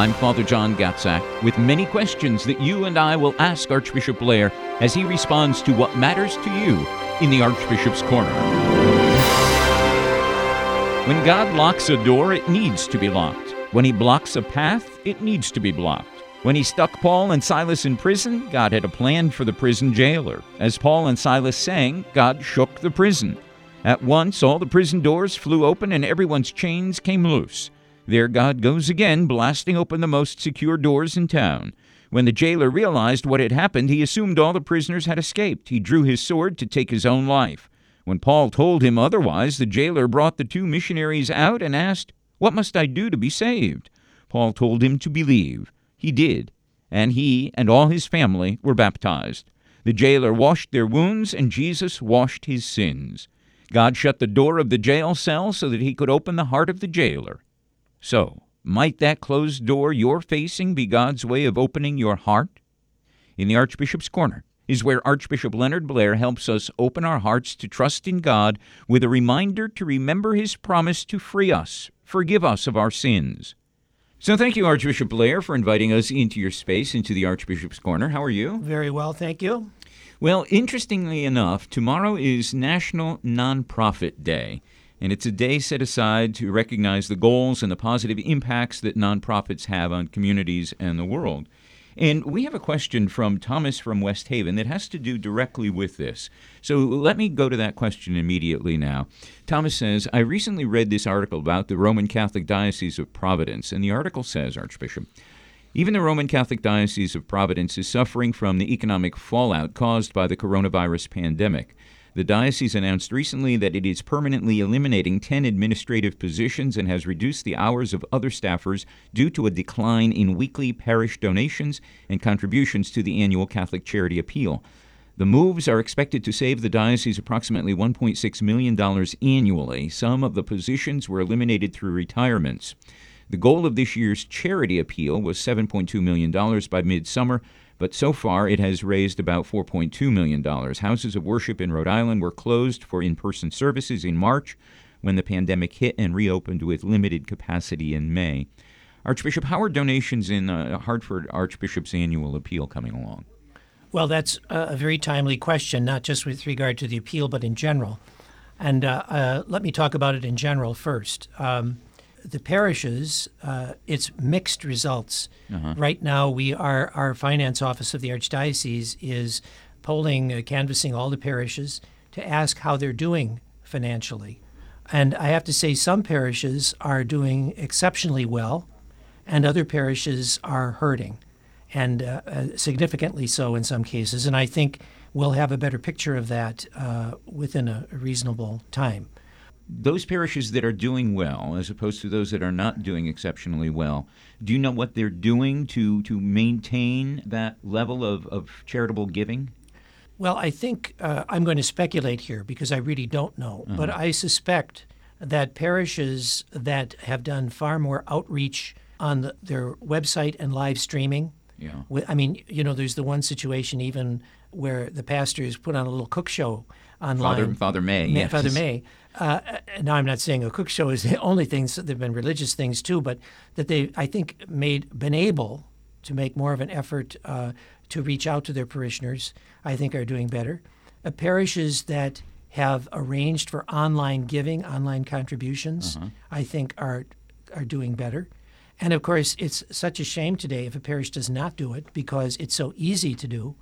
I'm Father John Gatzak with many questions that you and I will ask Archbishop Blair as he responds to what matters to you in the Archbishop's Corner. When God locks a door, it needs to be locked. When he blocks a path, it needs to be blocked. When he stuck Paul and Silas in prison, God had a plan for the prison jailer. As Paul and Silas sang, God shook the prison. At once, all the prison doors flew open and everyone's chains came loose. There God goes again, blasting open the most secure doors in town. When the jailer realized what had happened, he assumed all the prisoners had escaped. He drew his sword to take his own life. When Paul told him otherwise, the jailer brought the two missionaries out and asked, What must I do to be saved? Paul told him to believe. He did, and he and all his family were baptized. The jailer washed their wounds, and Jesus washed his sins. God shut the door of the jail cell so that he could open the heart of the jailer. So, might that closed door you're facing be God's way of opening your heart? In the Archbishop's Corner is where Archbishop Leonard Blair helps us open our hearts to trust in God with a reminder to remember his promise to free us, forgive us of our sins. So, thank you, Archbishop Blair, for inviting us into your space, into the Archbishop's Corner. How are you? Very well, thank you. Well, interestingly enough, tomorrow is National Nonprofit Day and it's a day set aside to recognize the goals and the positive impacts that nonprofits have on communities and the world. And we have a question from Thomas from West Haven that has to do directly with this. So let me go to that question immediately now. Thomas says, I recently read this article about the Roman Catholic Diocese of Providence, and the article says, Archbishop, even the Roman Catholic Diocese of Providence is suffering from the economic fallout caused by the coronavirus pandemic. The diocese announced recently that it is permanently eliminating 10 administrative positions and has reduced the hours of other staffers due to a decline in weekly parish donations and contributions to the annual Catholic Charity Appeal. The moves are expected to save the diocese approximately $1.6 million annually. Some of the positions were eliminated through retirements. The goal of this year's charity appeal was $7.2 million by midsummer, but so far it has raised about $4.2 million. Houses of worship in Rhode Island were closed for in person services in March when the pandemic hit and reopened with limited capacity in May. Archbishop, how are donations in uh, Hartford Archbishop's annual appeal coming along? Well, that's a very timely question, not just with regard to the appeal, but in general. And uh, uh, let me talk about it in general first. Um, the parishes, uh, it's mixed results. Uh-huh. Right now, we are our finance office of the archdiocese is polling, uh, canvassing all the parishes to ask how they're doing financially. And I have to say, some parishes are doing exceptionally well, and other parishes are hurting, and uh, uh significantly so in some cases. And I think we'll have a better picture of that uh, within a reasonable time those parishes that are doing well, as opposed to those that are not doing exceptionally well, do you know what they're doing to, to maintain that level of, of charitable giving? Well, I think uh, I'm going to speculate here because I really don't know, uh-huh. but I suspect that parishes that have done far more outreach on the, their website and live streaming. Yeah. I mean, you know, there's the one situation even where the pastors put on a little cook show online. Father, Father May, yes. Father May. Uh, now, I'm not saying a cook show is the only things. There've been religious things too, but that they, I think, made been able to make more of an effort uh, to reach out to their parishioners. I think are doing better. Uh, parishes that have arranged for online giving, online contributions, uh-huh. I think are are doing better. And of course, it's such a shame today if a parish does not do it because it's so easy to do.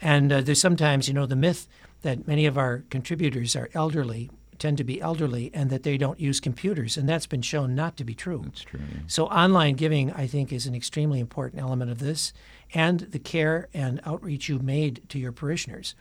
And uh, there's sometimes, you know, the myth that many of our contributors are elderly, tend to be elderly, and that they don't use computers. And that's been shown not to be true. That's true. Yeah. So online giving, I think, is an extremely important element of this, and the care and outreach you made to your parishioners.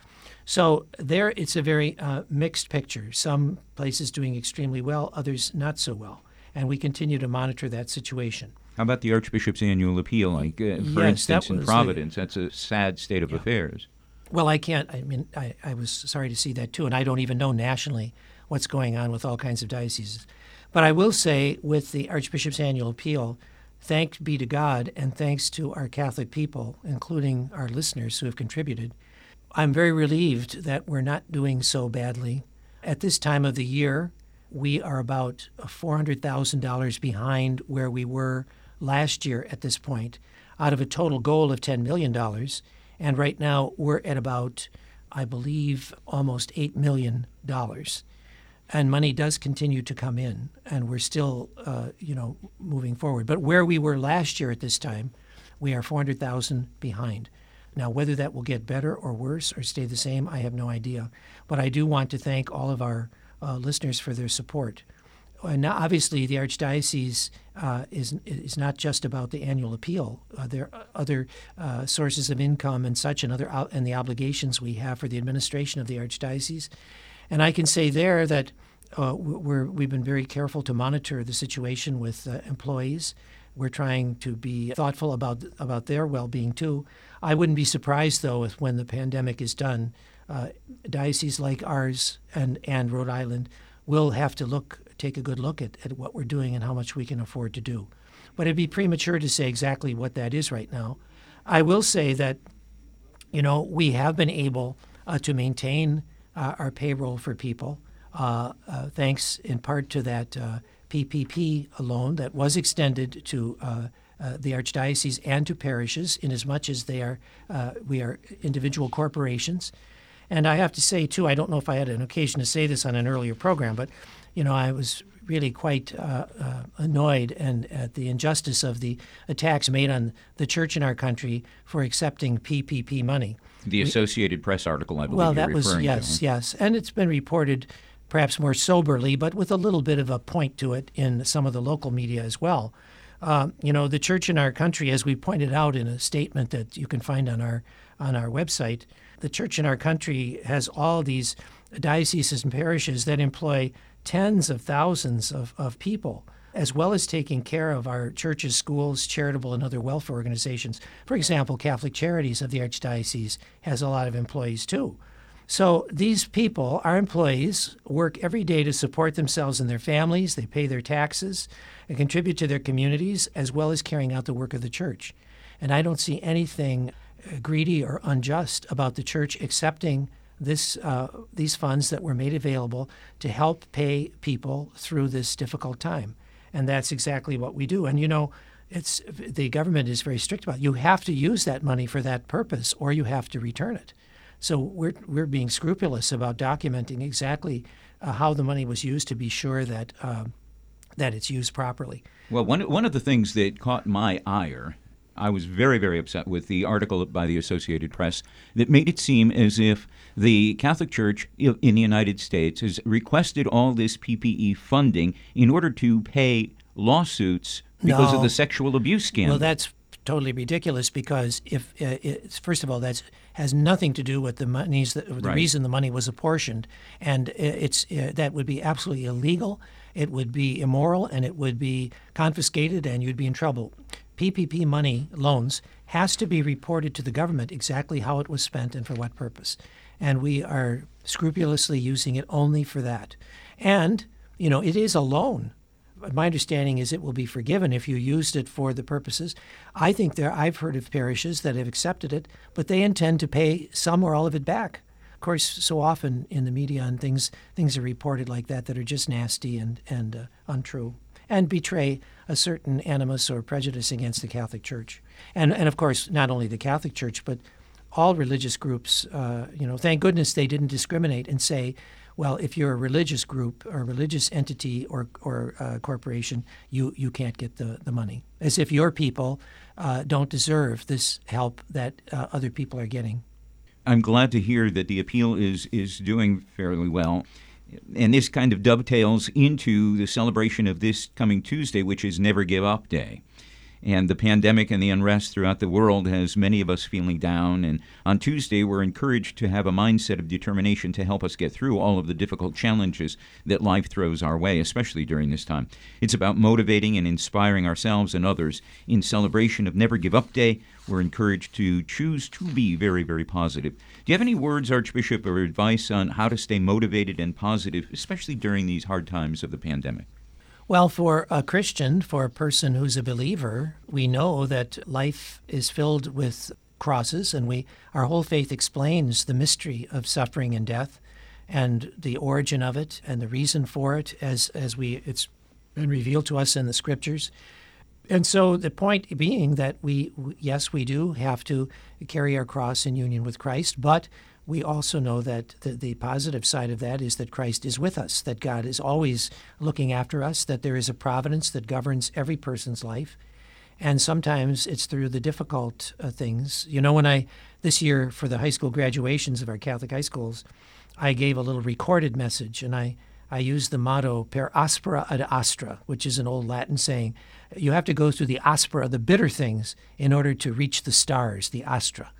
So there, it's a very uh, mixed picture. Some places doing extremely well, others not so well. And we continue to monitor that situation. How about the Archbishop's annual appeal? Like, uh, for yes, instance, in Providence, that's a sad state of yeah. affairs. Well, I can't. I mean, I, I was sorry to see that too, and I don't even know nationally what's going on with all kinds of dioceses. But I will say, with the Archbishop's annual appeal, thanks be to God and thanks to our Catholic people, including our listeners who have contributed, I'm very relieved that we're not doing so badly. At this time of the year, we are about $400,000 behind where we were last year at this point, out of a total goal of $10 million. And right now, we're at about, I believe, almost $8 million. And money does continue to come in, and we're still, uh, you know, moving forward. But where we were last year at this time, we are 400,000 behind. Now, whether that will get better or worse or stay the same, I have no idea. But I do want to thank all of our uh, listeners for their support. And obviously, the Archdiocese uh, is, is not just about the annual appeal. Uh, there are other uh, sources of income and such, and, other, and the obligations we have for the administration of the Archdiocese. And I can say there that uh, we're, we've been very careful to monitor the situation with uh, employees. We're trying to be thoughtful about about their well-being too. I wouldn't be surprised though if when the pandemic is done, uh, dioceses like ours and and Rhode Island will have to look take a good look at, at what we're doing and how much we can afford to do. But it'd be premature to say exactly what that is right now. I will say that, you know, we have been able uh, to maintain uh, our payroll for people, uh, uh thanks in part to that PPP uh, loan that was extended to the archdiocese and to parishes, in as much as they are we are individual corporations. And I have to say too, I don't know if I had an occasion to say this on an earlier program, but you know, I was really quite uh, uh, annoyed and at the injustice of the attacks made on the church in our country for accepting PPP money. The Associated Press article, I believe. Well, that was yes, to. yes, and it's been reported perhaps more soberly, but with a little bit of a point to it in some of the local media as well. Um, you know, the church in our country, as we pointed out in a statement that you can find on our on our website, the church in our country has all these dioceses and parishes that employ tens of thousands of, of people, as well as taking care of our churches, schools, charitable, and other welfare organizations. For example, Catholic Charities of the Archdiocese has a lot of employees too. So these people, our employees, work every day to support themselves and their families. They pay their taxes and contribute to their communities, as well as carrying out the work of the church. And I don't see anything greedy or unjust about the church accepting this, uh, these funds that were made available to help pay people through this difficult time. And that's exactly what we do. And you know, it's the government is very strict about it. you have to use that money for that purpose or you have to return it. So we're we're being scrupulous about documenting exactly uh, how the money was used to be sure that uh, that it's used properly. Well, one one of the things that caught my ire I was very, very upset with the article by the Associated Press that made it seem as if the Catholic Church in the United States has requested all this PPE funding in order to pay lawsuits because no. of the sexual abuse scandal. Well, that's totally ridiculous because if uh, first of all that has nothing to do with the monies that, the right. reason the money was apportioned and it's uh, that would be absolutely illegal it would be immoral and it would be confiscated and you'd be in trouble PPP money loans has to be reported to the government exactly how it was spent and for what purpose. And we are scrupulously using it only for that. And, you know, it is a loan. My understanding is it will be forgiven if you used it for the purposes. I think there I've heard of parishes that have accepted it, but they intend to pay some or all of it back. Of course, so often in the media and things things are reported like that that are just nasty and and uh, untrue and betray a certain animus or prejudice against the Catholic Church. And, and of course, not only the Catholic Church, but all religious groups. Uh, you know, thank goodness they didn't discriminate and say, well, if you're a religious group or a religious entity or, or uh, corporation, you, you can't get the, the money. As if your people uh, don't deserve this help that uh, other people are getting. I'm glad to hear that the appeal is, is doing fairly well and this kind of dovetails into the celebration of this coming Tuesday, which is Never Give Up Day. And the pandemic and the unrest throughout the world has many of us feeling down. And on Tuesday, we're encouraged to have a mindset of determination to help us get through all of the difficult challenges that life throws our way, especially during this time. It's about motivating and inspiring ourselves and others. In celebration of Never Give Up Day, we're encouraged to choose to be very, very positive. Do you have any words, Archbishop, or advice on how to stay motivated and positive, especially during these hard times of the pandemic? Well, for a Christian, for a person who's a believer, we know that life is filled with crosses, and we our whole faith explains the mystery of suffering and death, and the origin of it, and the reason for it, as as we it's been revealed to us in the scriptures. And so the point being that we yes we do have to carry our cross in union with Christ, but we also know that the, the, positive side of that is that Christ is with us, that God is always looking after us, that there is a providence that governs every person's life. And sometimes it's through the difficult uh, things. You know, when I, this year for the high school graduations of our Catholic high schools, I gave a little recorded message and I, I used the motto per aspera ad astra, which is an old Latin saying. You have to go through the aspera, the bitter things, in order to reach the stars, the astra.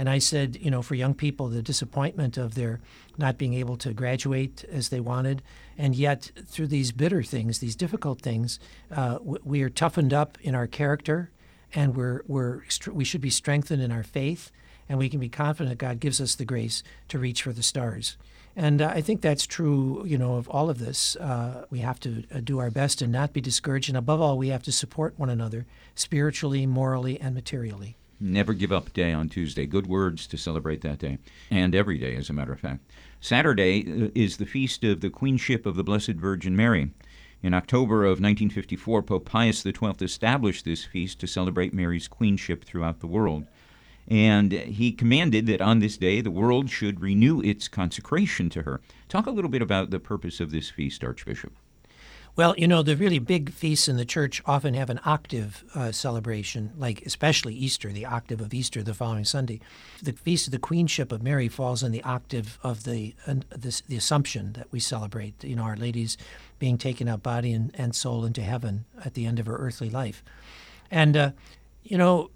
And I said, you know, for young people, the disappointment of their not being able to graduate as they wanted, and yet through these bitter things, these difficult things, uh, we are toughened up in our character, and we're, we're we should be strengthened in our faith, and we can be confident God gives us the grace to reach for the stars. And uh, I think that's true, you know, of all of this. Uh, we have to uh, do our best and not be discouraged. And above all, we have to support one another spiritually, morally, and materially. Never Give Up Day on Tuesday. Good words to celebrate that day, and every day, as a matter of fact. Saturday uh, is the feast of the Queenship of the Blessed Virgin Mary. In October of 1954, Pope Pius XII established this feast to celebrate Mary's queenship throughout the world. And he commanded that on this day the world should renew its consecration to her. Talk a little bit about the purpose of this feast, Archbishop. Well, you know, the really big feasts in the church often have an octave uh, celebration, like especially Easter, the octave of Easter the following Sunday. The Feast of the Queenship of Mary falls in the octave of the, uh, the, the, Assumption that we celebrate, you know, Our Lady's being taken up body and, and soul into heaven at the end of her earthly life. And, uh, you know,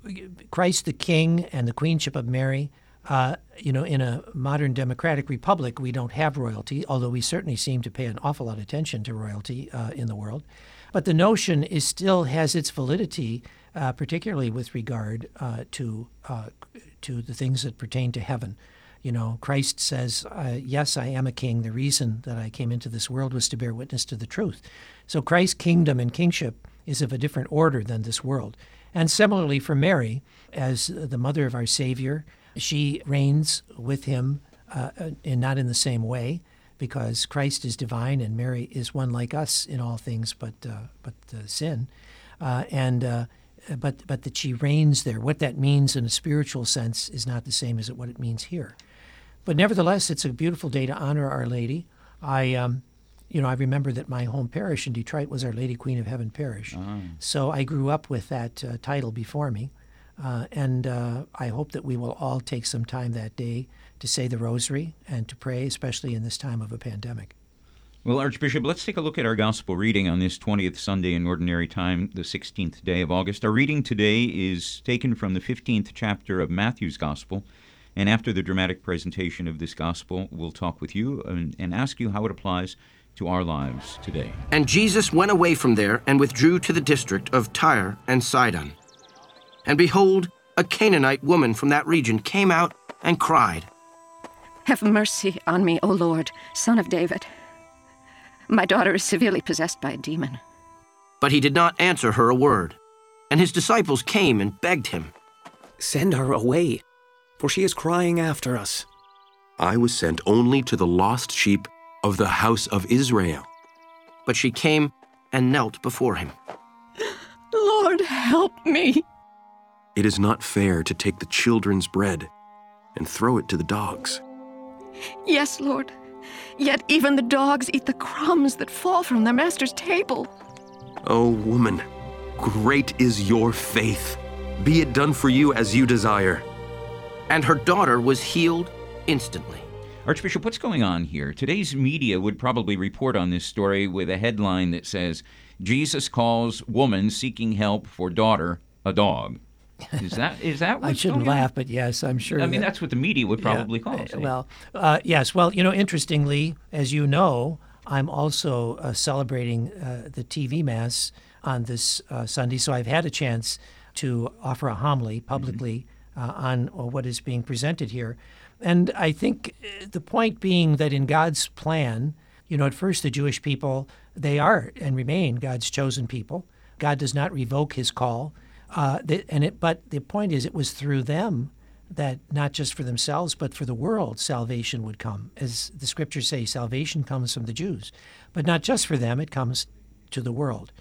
Christ the King and the Queenship of Mary uh, you know, in a modern democratic republic, we don't have royalty, although we certainly seem to pay an awful lot of attention to royalty uh, in the world. But the notion is still has its validity, uh, particularly with regard uh, to uh, to the things that pertain to heaven. You know, Christ says, uh, "Yes, I am a king. The reason that I came into this world was to bear witness to the truth." So Christ's kingdom and kingship is of a different order than this world. And similarly for Mary, as the mother of our Savior she reigns with him, uh, and not in the same way, because Christ is divine and Mary is one like us in all things, but uh, but uh, sin, uh, and uh, but but that she reigns there. What that means in a spiritual sense is not the same as what it means here. But nevertheless, it's a beautiful day to honor Our Lady. I. Um, you know, I remember that my home parish in Detroit was Our Lady Queen of Heaven Parish. Oh. So I grew up with that uh, title before me. Uh, and uh, I hope that we will all take some time that day to say the rosary and to pray, especially in this time of a pandemic. Well, Archbishop, let's take a look at our gospel reading on this 20th Sunday in Ordinary Time, the 16th day of August. Our reading today is taken from the 15th chapter of Matthew's Gospel. And after the dramatic presentation of this gospel, we'll talk with you and, and ask you how it applies to our lives today. And Jesus went away from there and withdrew to the district of Tyre and Sidon. And behold, a Canaanite woman from that region came out and cried, Have mercy on me, O Lord, son of David. My daughter is severely possessed by a demon. But he did not answer her a word. And his disciples came and begged him, Send her away, for she is crying after us. I was sent only to the lost sheep of the house of Israel. But she came and knelt before him. Lord, help me. It is not fair to take the children's bread and throw it to the dogs. Yes, Lord. Yet even the dogs eat the crumbs that fall from their master's table. Oh, woman, great is your faith. Be it done for you as you desire. And her daughter was healed instantly. Archbishop, what's going on here? Today's media would probably report on this story with a headline that says Jesus calls woman seeking help for daughter a dog. Is that is that? I shouldn't going on? laugh, but yes, I'm sure. I mean, that- that's what the media would probably Yeah, call uh, it. Well, uh, yes. Well, you know, interestingly, as you know, I'm also uh, celebrating uh, the TV Mass on this uh, Sunday, so I've had a chance to offer a homily publicly uh, on what is being presented here. And I think the point being that in God's plan, you know, at first the Jewish people, they are and remain God's chosen people. God does not revoke his call. Uh, and it, but the point is, it was through them that not just for themselves, but for the world, salvation would come. As the scriptures say, salvation comes from the Jews. But not just for them, it comes to the world.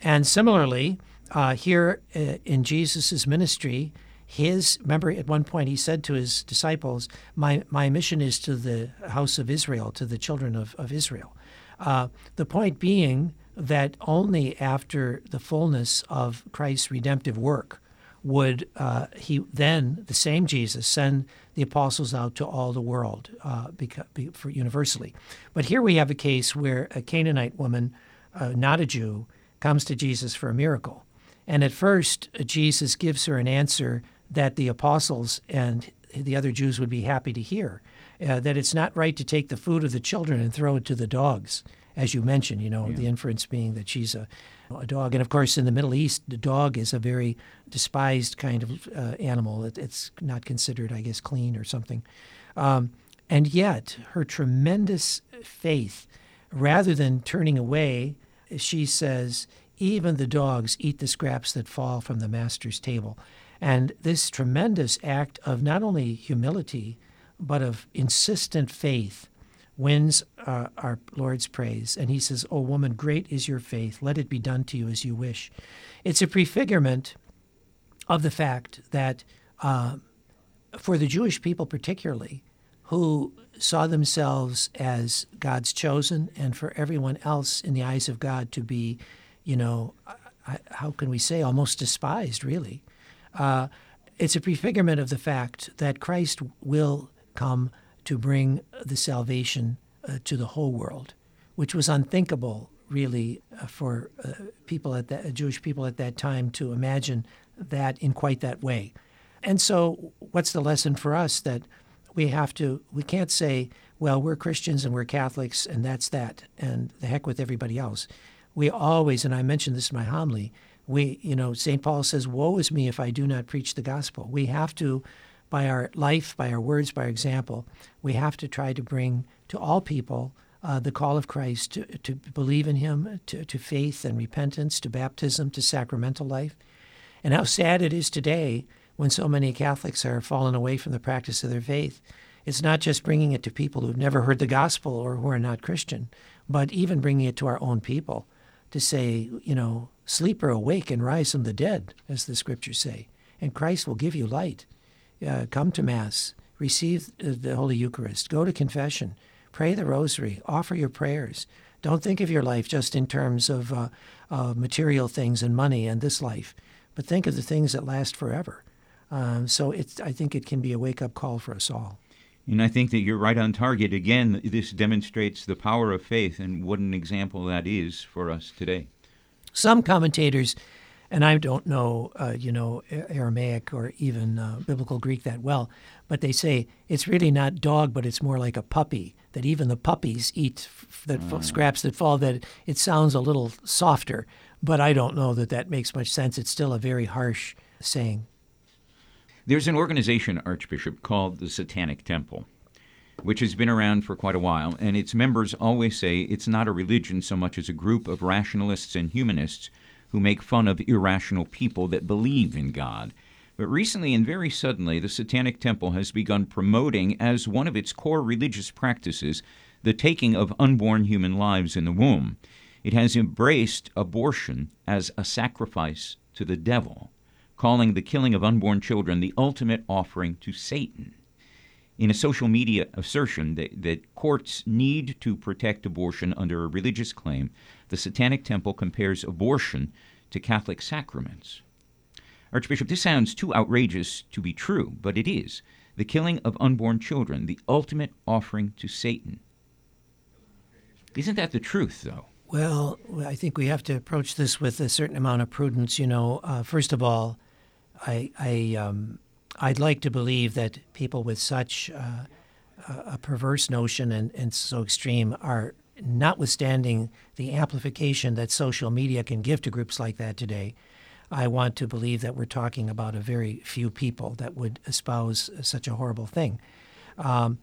And similarly, uh, here uh, in Jesus' ministry, his remember at one point he said to his disciples, "My my mission is to the house of Israel, to the children of of Israel." Uh, the point being that only after the fullness of Christ's redemptive work would uh, he then the same Jesus send the apostles out to all the world uh, beca- be, for universally. But here we have a case where a Canaanite woman, uh, not a Jew, comes to Jesus for a miracle, and at first Jesus gives her an answer that the apostles and the other Jews would be happy to hear. Uh, that it's not right to take the food of the children and throw it to the dogs, as you mentioned. You know, the inference being that she's a, a dog, and of course in the Middle East, the dog is a very despised kind of uh, animal. It, it's not considered, I guess, clean or something. Um, and yet, her tremendous faith, rather than turning away, she says, "Even the dogs eat the scraps that fall from the master's table." And this tremendous act of not only humility, but of insistent faith wins uh, our Lord's praise. And he says, O woman, great is your faith. Let it be done to you as you wish. It's a prefigurement of the fact that uh, for the Jewish people, particularly, who saw themselves as God's chosen, and for everyone else in the eyes of God to be, you know, how can we say, almost despised, really. Uh, it's a prefigurement of the fact that Christ will come to bring the salvation uh, to the whole world, which was unthinkable, really, uh, for uh, people at that, Jewish people at that time to imagine that in quite that way. And so, what's the lesson for us that we have to? We can't say, "Well, we're Christians and we're Catholics, and that's that, and the heck with everybody else." We always, and I mentioned this in my homily, we, you know, St. Paul says, Woe is me if I do not preach the gospel. We have to, by our life, by our words, by our example, we have to try to bring to all people uh, the call of Christ to, to believe in Him, to, to faith and repentance, to baptism, to sacramental life. And how sad it is today when so many Catholics are fallen away from the practice of their faith. It's not just bringing it to people who've never heard the gospel or who are not Christian, but even bringing it to our own people to say, you know, sleep or awake and rise from the dead, as the scriptures say, and Christ will give you light. Uh, come to Mass, receive the Holy Eucharist, go to confession, pray the Rosary, offer your prayers. Don't think of your life just in terms of uh, uh, material things and money and this life, but think of the things that last forever. Um, so it's, I think it can be a wake up call for us all. And I think that you're right on target. Again, this demonstrates the power of faith and what an example that is for us today. Some commentators, and I don't know, uh, you know, Aramaic or even uh, biblical Greek that well, but they say it's really not dog, but it's more like a puppy. That even the puppies eat f- that f- scraps that fall. That it sounds a little softer, but I don't know that that makes much sense. It's still a very harsh saying. There's an organization, Archbishop, called the Satanic Temple, which has been around for quite a while, and its members always say it's not a religion so much as a group of rationalists and humanists who make fun of irrational people that believe in God. But recently and very suddenly, the Satanic Temple has begun promoting as one of its core religious practices the taking of unborn human lives in the womb. It has embraced abortion as a sacrifice to the devil calling the killing of unborn children the ultimate offering to Satan. In a social media assertion that, that, courts need to protect abortion under a religious claim, the Satanic Temple compares abortion to Catholic sacraments. Archbishop, this sounds too outrageous to be true, but it is. The killing of unborn children, the ultimate offering to Satan. Isn't that the truth, though? Well, I think we have to approach this with a certain amount of prudence. You know, uh, first of all, I, I, um, I'd like to believe that people with such uh, a perverse notion and, and so extreme are, notwithstanding the amplification that social media can give to groups like that today, I want to believe that we're talking about a very few people that would espouse such a horrible thing. Um,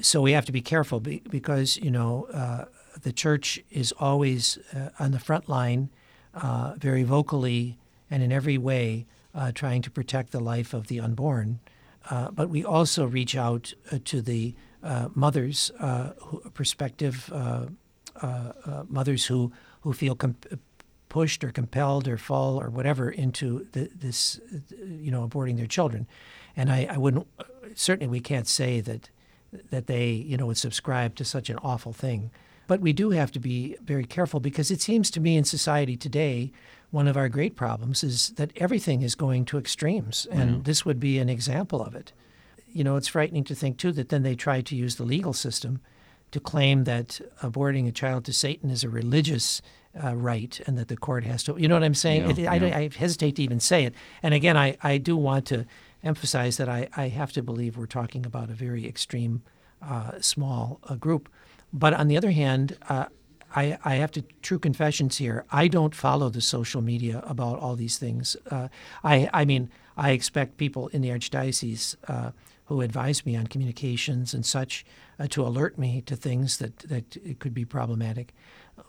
so we have to be careful because, you know, uh, the church is always uh, on the front line, uh, very vocally and in every way uh, trying to protect the life of the unborn. Uh, but we also reach out uh, to the Uh, mothers, uh, who, prospective uh, mothers who, who feel comp- pushed or compelled or fall or whatever into the, this, you know, aborting their children. And I, I wouldn't, certainly we can't say that that they, you know, would subscribe to such an awful thing. But we do have to be very careful because it seems to me in society today, one of our great problems is that everything is going to extremes, and mm-hmm. this would be an example of it. You know, it's frightening to think too that then they try to use the legal system to claim that aborting a child to Satan is a religious uh, right and that the court has to. You know what I'm saying? Yeah, it, yeah. I, I, hesitate to even say it. And again, I, I do want to emphasize that I, I have to believe we're talking about a very extreme, uh, small uh, group. But on the other hand, uh, I, I have to true confessions here. I don't follow the social media about all these things. Uh, I I mean I expect people in the archdiocese uh, who advise me on communications and such uh, to alert me to things that that it could be problematic.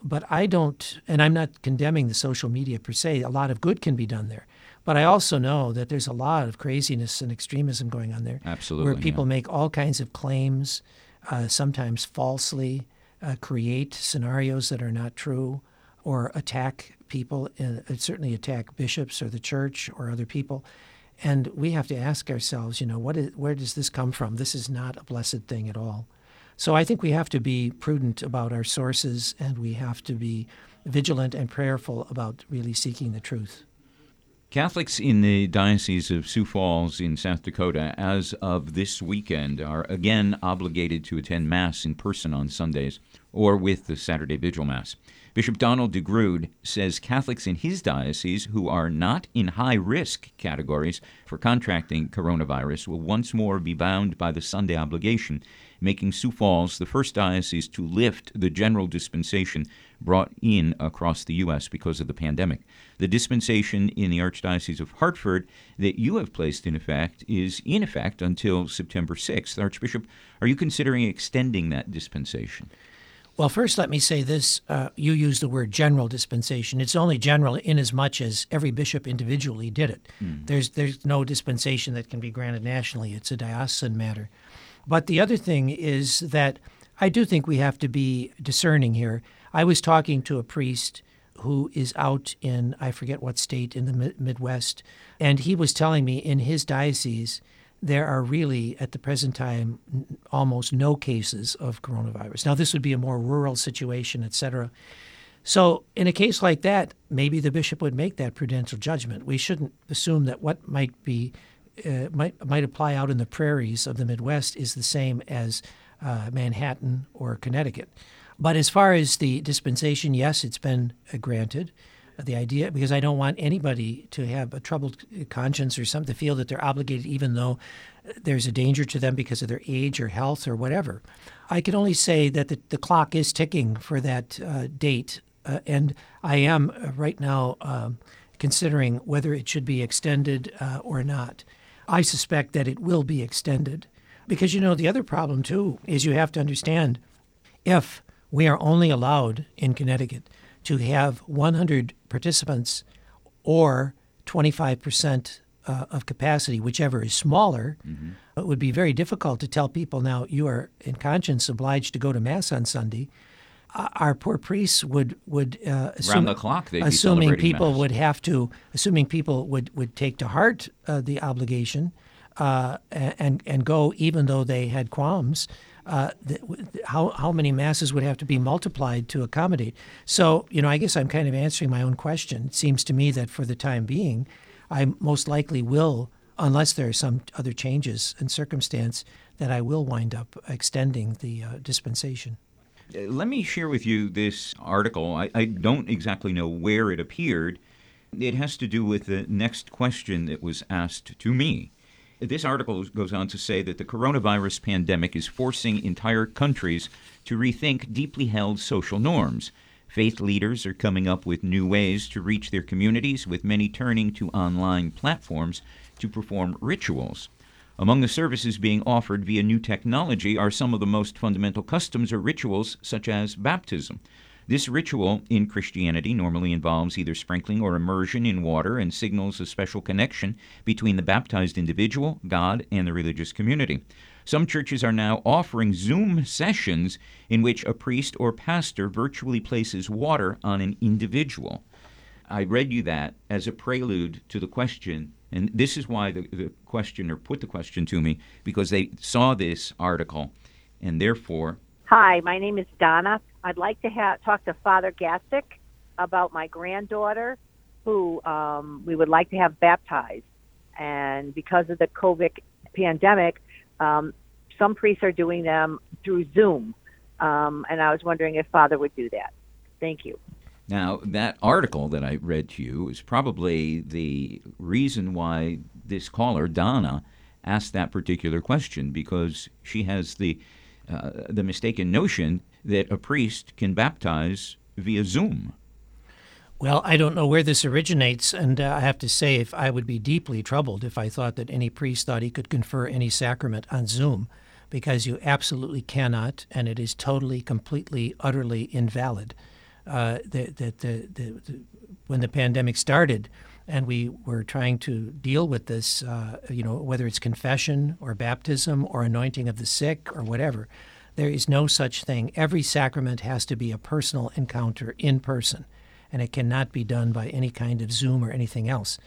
But I don't, and I'm not condemning the social media per se. A lot of good can be done there. But I also know that there's a lot of craziness and extremism going on there. Absolutely. Where people yeah. make all kinds of claims, uh, sometimes falsely, uh, create scenarios that are not true, or attack people, uh, certainly attack bishops or the church or other people. And we have to ask ourselves, you know, what is, where does this come from? This is not a blessed thing at all. So I think we have to be prudent about our sources and we have to be vigilant and prayerful about really seeking the truth. Catholics in the Diocese of Sioux Falls in South Dakota, as of this weekend, are again obligated to attend Mass in person on Sundays or with the Saturday Vigil Mass. Bishop Donald DeGrood says Catholics in his diocese who are not in high risk categories for contracting coronavirus will once more be bound by the Sunday obligation, making Sioux Falls the first diocese to lift the general dispensation brought in across the U.S. because of the pandemic. The dispensation in the Archdiocese of Hartford that you have placed in effect is in effect until September 6th. Archbishop, are you considering extending that dispensation? Well, first, let me say this. Uh, you use the word general dispensation. It's only general in as much as every bishop individually did it. Mm. There's, there's no dispensation that can be granted nationally, it's a diocesan matter. But the other thing is that I do think we have to be discerning here. I was talking to a priest who is out in, I forget what state in the Midwest, and he was telling me in his diocese, there are really, at the present time, almost no cases of coronavirus. Now, this would be a more rural situation, et cetera. So, in a case like that, maybe the bishop would make that prudential judgment. We shouldn't assume that what might be uh, might might apply out in the prairies of the Midwest is the same as uh, Manhattan or Connecticut. But as far as the dispensation, yes, it's been uh, granted the idea because I don't want anybody to have a troubled conscience or something to feel that they're obligated, even though there's a danger to them because of their age or health or whatever. I can only say that the, the clock is ticking for that uh, date, uh, and I am uh, right now um, considering whether it should be extended uh, or not. I suspect that it will be extended because you know the other problem too is you have to understand if we are only allowed in Connecticut to have 100 participants or 25% uh, of capacity, whichever is smaller, mm-hmm. it would be very difficult to tell people now you are in conscience obliged to go to mass on Sunday. Uh, our poor priests would would uh, assume, the clock, assuming people mass. would have to, assuming people would would take to heart uh, the obligation uh, and and go even though they had qualms uh, how how many masses would have to be multiplied to accommodate? So you know, I guess I'm kind of answering my own question. It seems to me that for the time being, I most likely will, unless there are some other changes in circumstance, that I will wind up extending the uh, dispensation. Uh, let me share with you this article. I, I don't exactly know where it appeared It has to do with the next question that was asked to me. This article goes on to say that the coronavirus pandemic is forcing entire countries to rethink deeply held social norms. Faith leaders are coming up with new ways to reach their communities, with many turning to online platforms to perform rituals. Among the services being offered via new technology are some of the most fundamental customs or rituals, such as baptism. This ritual in Christianity normally involves either sprinkling or immersion in water and signals a special connection between the baptized individual, God, and the religious community. Some churches are now offering Zoom sessions in which a priest or pastor virtually places water on an individual. I read you that as a prelude to the question and this is why the, the questioner put the question to me, because they saw this article, and therefore. Hi, my name is Donna. I'd like to talk to Father Gastick about my granddaughter, who um, we would like to have baptized. And because of the COVID pandemic, um, some priests are doing them through Zoom. Um, and I was wondering if Father would do that. Thank you. Now, that article that I read to you is probably the reason why this caller, Donna, asked that particular question because she has the uh, the mistaken notion that a priest can baptize via Zoom. Well, I don't know where this originates, and uh, I have to say, if I would be deeply troubled if I thought that any priest thought he could confer any sacrament on Zoom, because you absolutely cannot, and it is totally, completely, utterly invalid uh, that the, the, the, when the pandemic started and we were trying to deal with this, uh, you know, whether it's confession or baptism or anointing of the sick or whatever, there is no such thing. Every sacrament has to be a personal encounter in person, and it cannot be done by any kind of Zoom or anything else.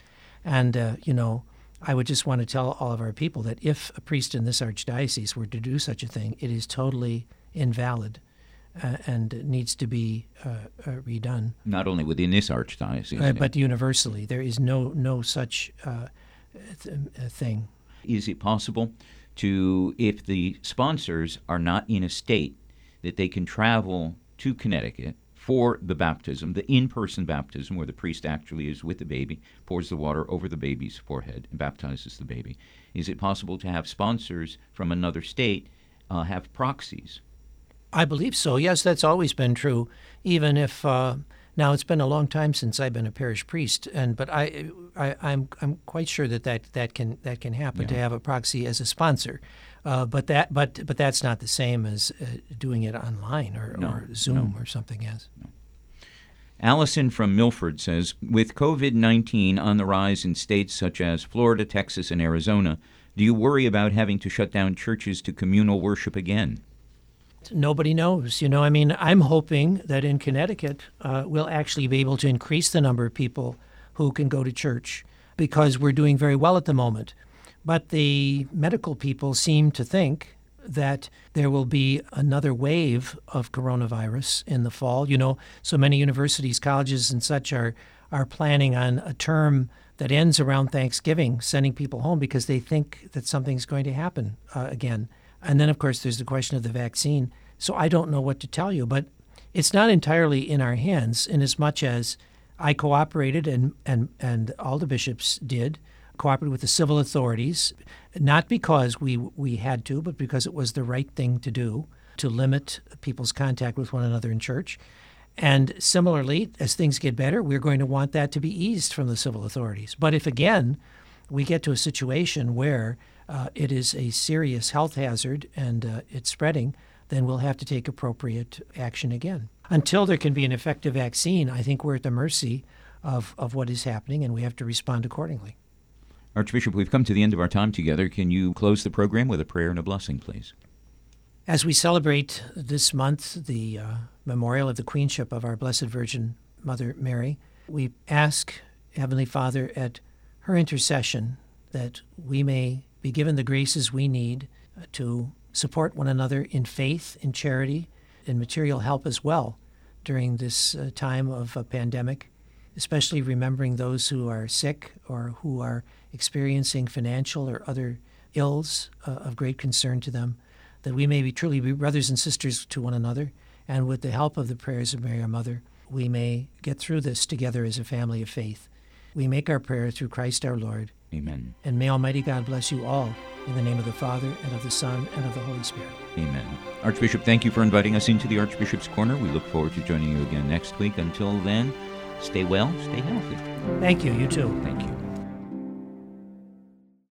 And, uh, you know, I would just want to tell all of our people that if a priest in this archdiocese were to do such a thing, it is totally invalid uh, and needs to be uh, uh, redone. Not only within this archdiocese, uh, but universally. There is no no such uh, th- thing. Is it possible to, if the sponsors are not in a state that they can travel to Connecticut for the baptism, the in-person baptism, where the priest actually is with the baby, pours the water over the baby's forehead, and baptizes the baby? Is it possible to have sponsors from another state uh, have proxies? I believe so. Yes, that's always been true. Even if uh, now it's been a long time since I've been a parish priest, and but I, I am I'm, I'm quite sure that that, that can that can happen yeah. to have a proxy as a sponsor. Uh, but that but but that's not the same as uh, doing it online or, no, or Zoom no. or something else. No. Allison from Milford says, with COVID 19 on the rise in states such as Florida, Texas, and Arizona, do you worry about having to shut down churches to communal worship again? Nobody knows. You know, I mean, I'm hoping that in Connecticut uh, we'll actually be able to increase the number of people who can go to church because we're doing very well at the moment. But the medical people seem to think that there will be another wave of coronavirus in the fall. You know, so many universities, colleges, and such are are planning on a term that ends around Thanksgiving, sending people home because they think that something's going to happen uh, again. And then, of course, there's the question of the vaccine. So I don't know what to tell you, but it's not entirely in our hands in as much as I cooperated and, and, and all the bishops did, cooperated with the civil authorities, not because we, we had to, but because it was the right thing to do to limit people's contact with one another in church. And similarly, as things get better, we're going to want that to be eased from the civil authorities. But if again we get to a situation where uh, it is a serious health hazard and uh, it's spreading, then we'll have to take appropriate action again. Until there can be an effective vaccine, I think we're at the mercy of, of what is happening and we have to respond accordingly. Archbishop, we've come to the end of our time together. Can you close the program with a prayer and a blessing, please? As we celebrate this month the uh, memorial of the queenship of our Blessed Virgin Mother Mary, we ask Heavenly Father at her intercession that we may be given the graces we need uh, to support one another in faith, in charity, in material help as well during this uh, time of a pandemic, especially remembering those who are sick or who are experiencing financial or other ills uh, of great concern to them, that we may be truly be brothers and sisters to one another, and with the help of the prayers of Mary, our Mother, we may get through this together as a family of faith. We make our prayer through Christ our Lord. Amen. And may Almighty God bless you all in the name of the Father, and of the Son, and of the Holy Spirit. Amen. Archbishop, thank you for inviting us into the Archbishop's Corner. We look forward to joining you again next week. Until then, stay well, stay healthy. Thank you. You too. Thank you.